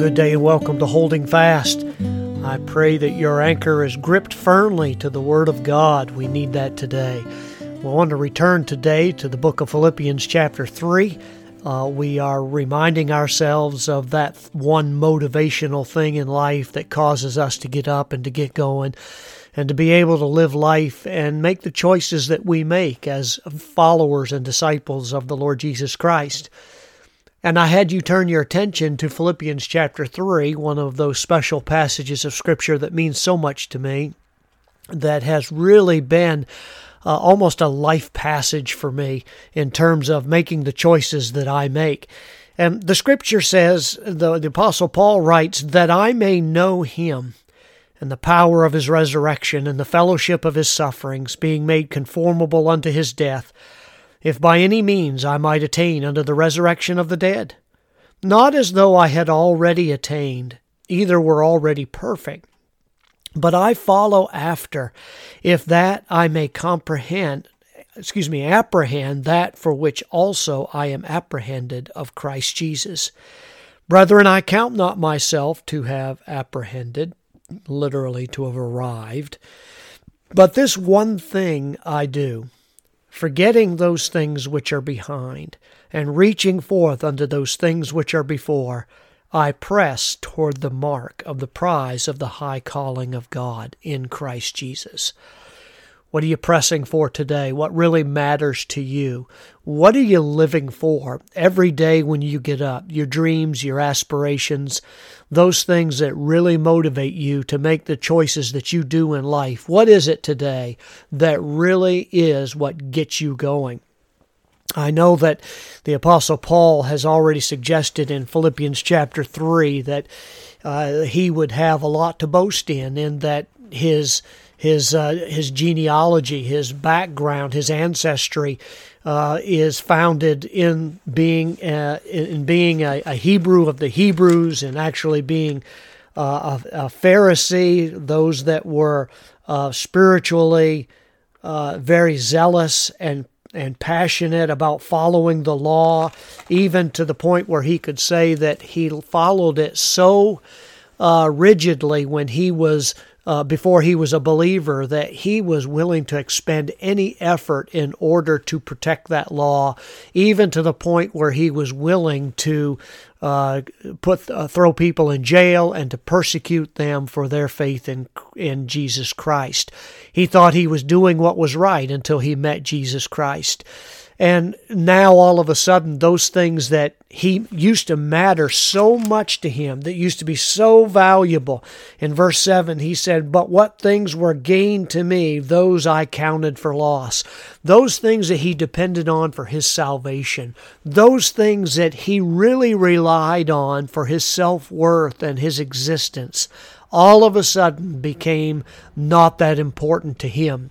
good day and welcome to Holding Fast. I pray that your anchor is gripped firmly to the Word of God. We need that today. We want to return today to the book of Philippians, chapter 3. Uh, we are reminding ourselves of that one motivational thing in life that causes us to get up and to get going and to be able to live life and make the choices that we make as followers and disciples of the Lord Jesus Christ. And I had you turn your attention to Philippians chapter 3, one of those special passages of Scripture that means so much to me, that has really been uh, almost a life passage for me in terms of making the choices that I make. And the Scripture says, the, the Apostle Paul writes, that I may know him and the power of his resurrection and the fellowship of his sufferings, being made conformable unto his death if by any means I might attain unto the resurrection of the dead. Not as though I had already attained, either were already perfect, but I follow after, if that I may comprehend, excuse me, apprehend that for which also I am apprehended of Christ Jesus. Brethren, I count not myself to have apprehended, literally to have arrived, but this one thing I do forgetting those things which are behind, and reaching forth unto those things which are before, I press toward the mark of the prize of the high calling of God in Christ Jesus. What are you pressing for today? What really matters to you? What are you living for every day when you get up? Your dreams, your aspirations, those things that really motivate you to make the choices that you do in life. What is it today that really is what gets you going? I know that the Apostle Paul has already suggested in Philippians chapter 3 that uh, he would have a lot to boast in, in that his his uh, his genealogy, his background, his ancestry uh, is founded in being uh, in being a, a, Hebrew of the Hebrews and actually being uh, a, a, Pharisee. Those that were uh, spiritually uh, very zealous and and passionate about following the law, even to the point where he could say that he followed it so rigidly when he was uh, before he was a believer that he was willing to expend any effort in order to protect that law, even to the point where he was willing to uh, put uh, throw people in jail and to persecute them for their faith in in Jesus Christ. He thought he was doing what was right until he met Jesus Christ. And now all of a sudden, those things that he used to matter so much to him, that used to be so valuable. In verse 7, he said, But what things were gained to me, those I counted for loss. Those things that he depended on for his salvation, those things that he really relied on for his self worth and his existence, all of a sudden became not that important to him.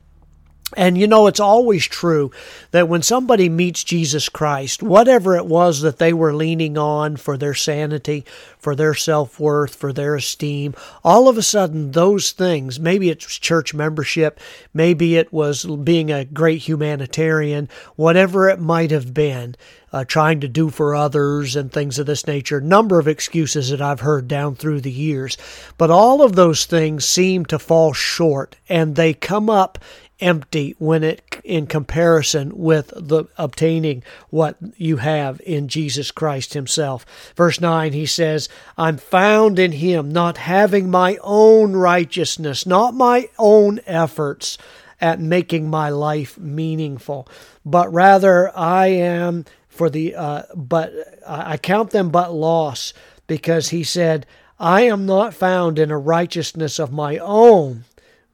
And you know, it's always true that when somebody meets Jesus Christ, whatever it was that they were leaning on for their sanity, for their self worth, for their esteem, all of a sudden those things, maybe it was church membership, maybe it was being a great humanitarian, whatever it might have been, uh, trying to do for others and things of this nature. Number of excuses that I've heard down through the years. But all of those things seem to fall short and they come up empty when it in comparison with the obtaining what you have in Jesus Christ himself. Verse 9 he says, I'm found in him not having my own righteousness, not my own efforts at making my life meaningful, but rather I am for the uh, but I count them but loss because he said, I am not found in a righteousness of my own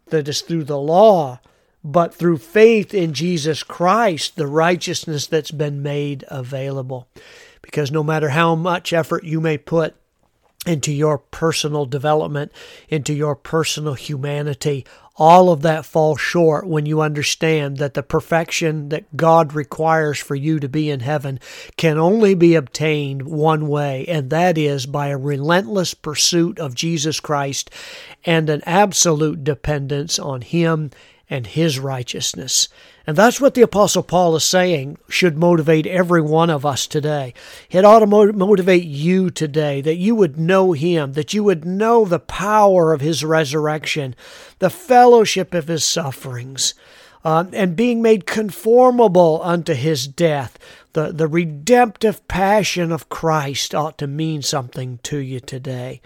that is through the law but through faith in Jesus Christ, the righteousness that's been made available. Because no matter how much effort you may put into your personal development, into your personal humanity, all of that falls short when you understand that the perfection that God requires for you to be in heaven can only be obtained one way, and that is by a relentless pursuit of Jesus Christ and an absolute dependence on Him and his righteousness. And that's what the Apostle Paul is saying should motivate every one of us today. It ought to motivate you today that you would know him, that you would know the power of his resurrection, the fellowship of his sufferings, uh, and being made conformable unto his death. The, the redemptive passion of Christ ought to mean something to you today.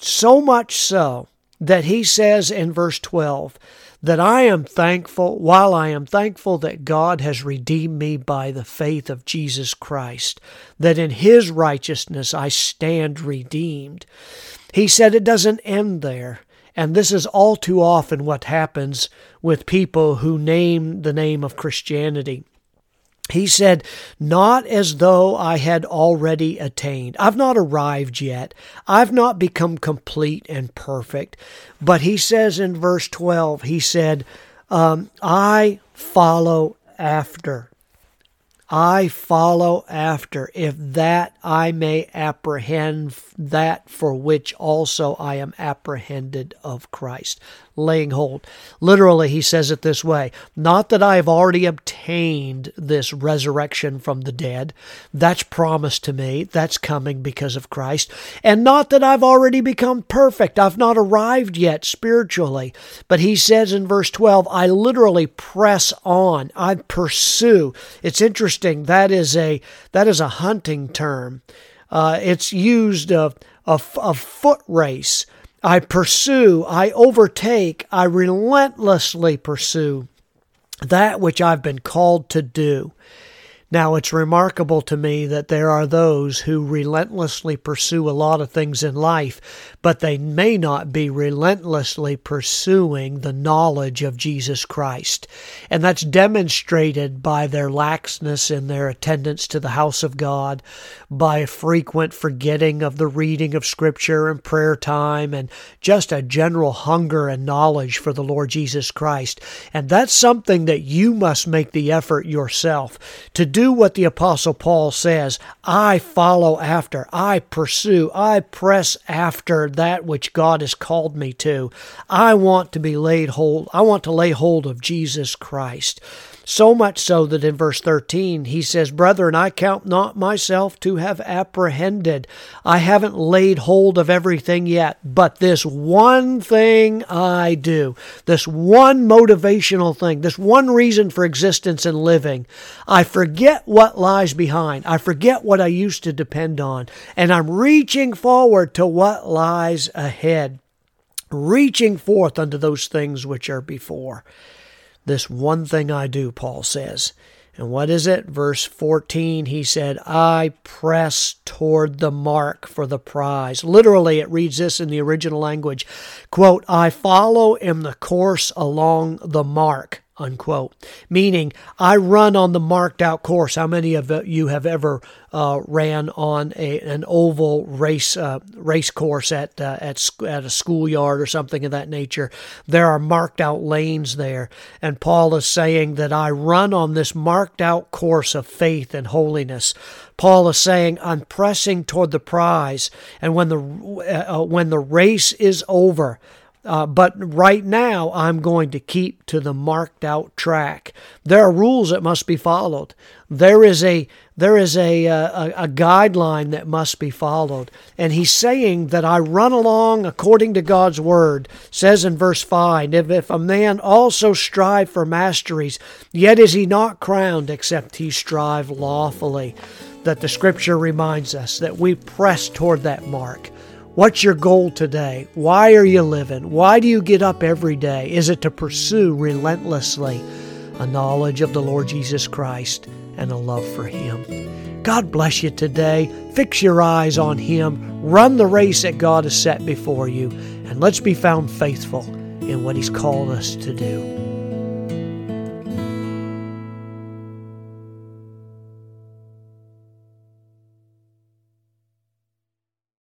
So much so that he says in verse 12, that I am thankful, while I am thankful that God has redeemed me by the faith of Jesus Christ, that in His righteousness I stand redeemed. He said it doesn't end there. And this is all too often what happens with people who name the name of Christianity. He said, Not as though I had already attained. I've not arrived yet. I've not become complete and perfect. But he says in verse 12, He said, um, I follow after. I follow after, if that I may apprehend that for which also I am apprehended of Christ laying hold. Literally, he says it this way Not that I have already obtained this resurrection from the dead. That's promised to me. That's coming because of Christ. And not that I've already become perfect. I've not arrived yet spiritually. But he says in verse 12, I literally press on. I pursue. It's interesting. That is a, that is a hunting term. Uh, it's used of a, a foot race. I pursue, I overtake, I relentlessly pursue that which I've been called to do. Now, it's remarkable to me that there are those who relentlessly pursue a lot of things in life, but they may not be relentlessly pursuing the knowledge of Jesus Christ. And that's demonstrated by their laxness in their attendance to the house of God, by frequent forgetting of the reading of Scripture and prayer time, and just a general hunger and knowledge for the Lord Jesus Christ. And that's something that you must make the effort yourself to do do what the Apostle Paul says I follow after, I pursue, I press after that which God has called me to. I want to be laid hold, I want to lay hold of Jesus Christ. So much so that in verse 13 he says, Brethren, I count not myself to have apprehended. I haven't laid hold of everything yet, but this one thing I do, this one motivational thing, this one reason for existence and living, I forget what lies behind. I forget what I used to depend on, and I'm reaching forward to what lies ahead reaching forth unto those things which are before. This one thing I do, Paul says. And what is it? Verse 14, he said, I press toward the mark for the prize. Literally, it reads this in the original language quote, I follow in the course along the mark unquote. Meaning, I run on the marked out course. How many of you have ever uh, ran on a, an oval race uh, race course at uh, at at a schoolyard or something of that nature? There are marked out lanes there, and Paul is saying that I run on this marked out course of faith and holiness. Paul is saying, I'm pressing toward the prize, and when the uh, uh, when the race is over, uh, but right now, I'm going to keep to the marked out track. There are rules that must be followed. There is a there is a, uh, a, a guideline that must be followed, and he's saying that I run along according to God's word. Says in verse five, if, if a man also strive for masteries, yet is he not crowned, except he strive lawfully. That the Scripture reminds us that we press toward that mark. What's your goal today? Why are you living? Why do you get up every day? Is it to pursue relentlessly a knowledge of the Lord Jesus Christ and a love for Him? God bless you today. Fix your eyes on Him. Run the race that God has set before you. And let's be found faithful in what He's called us to do.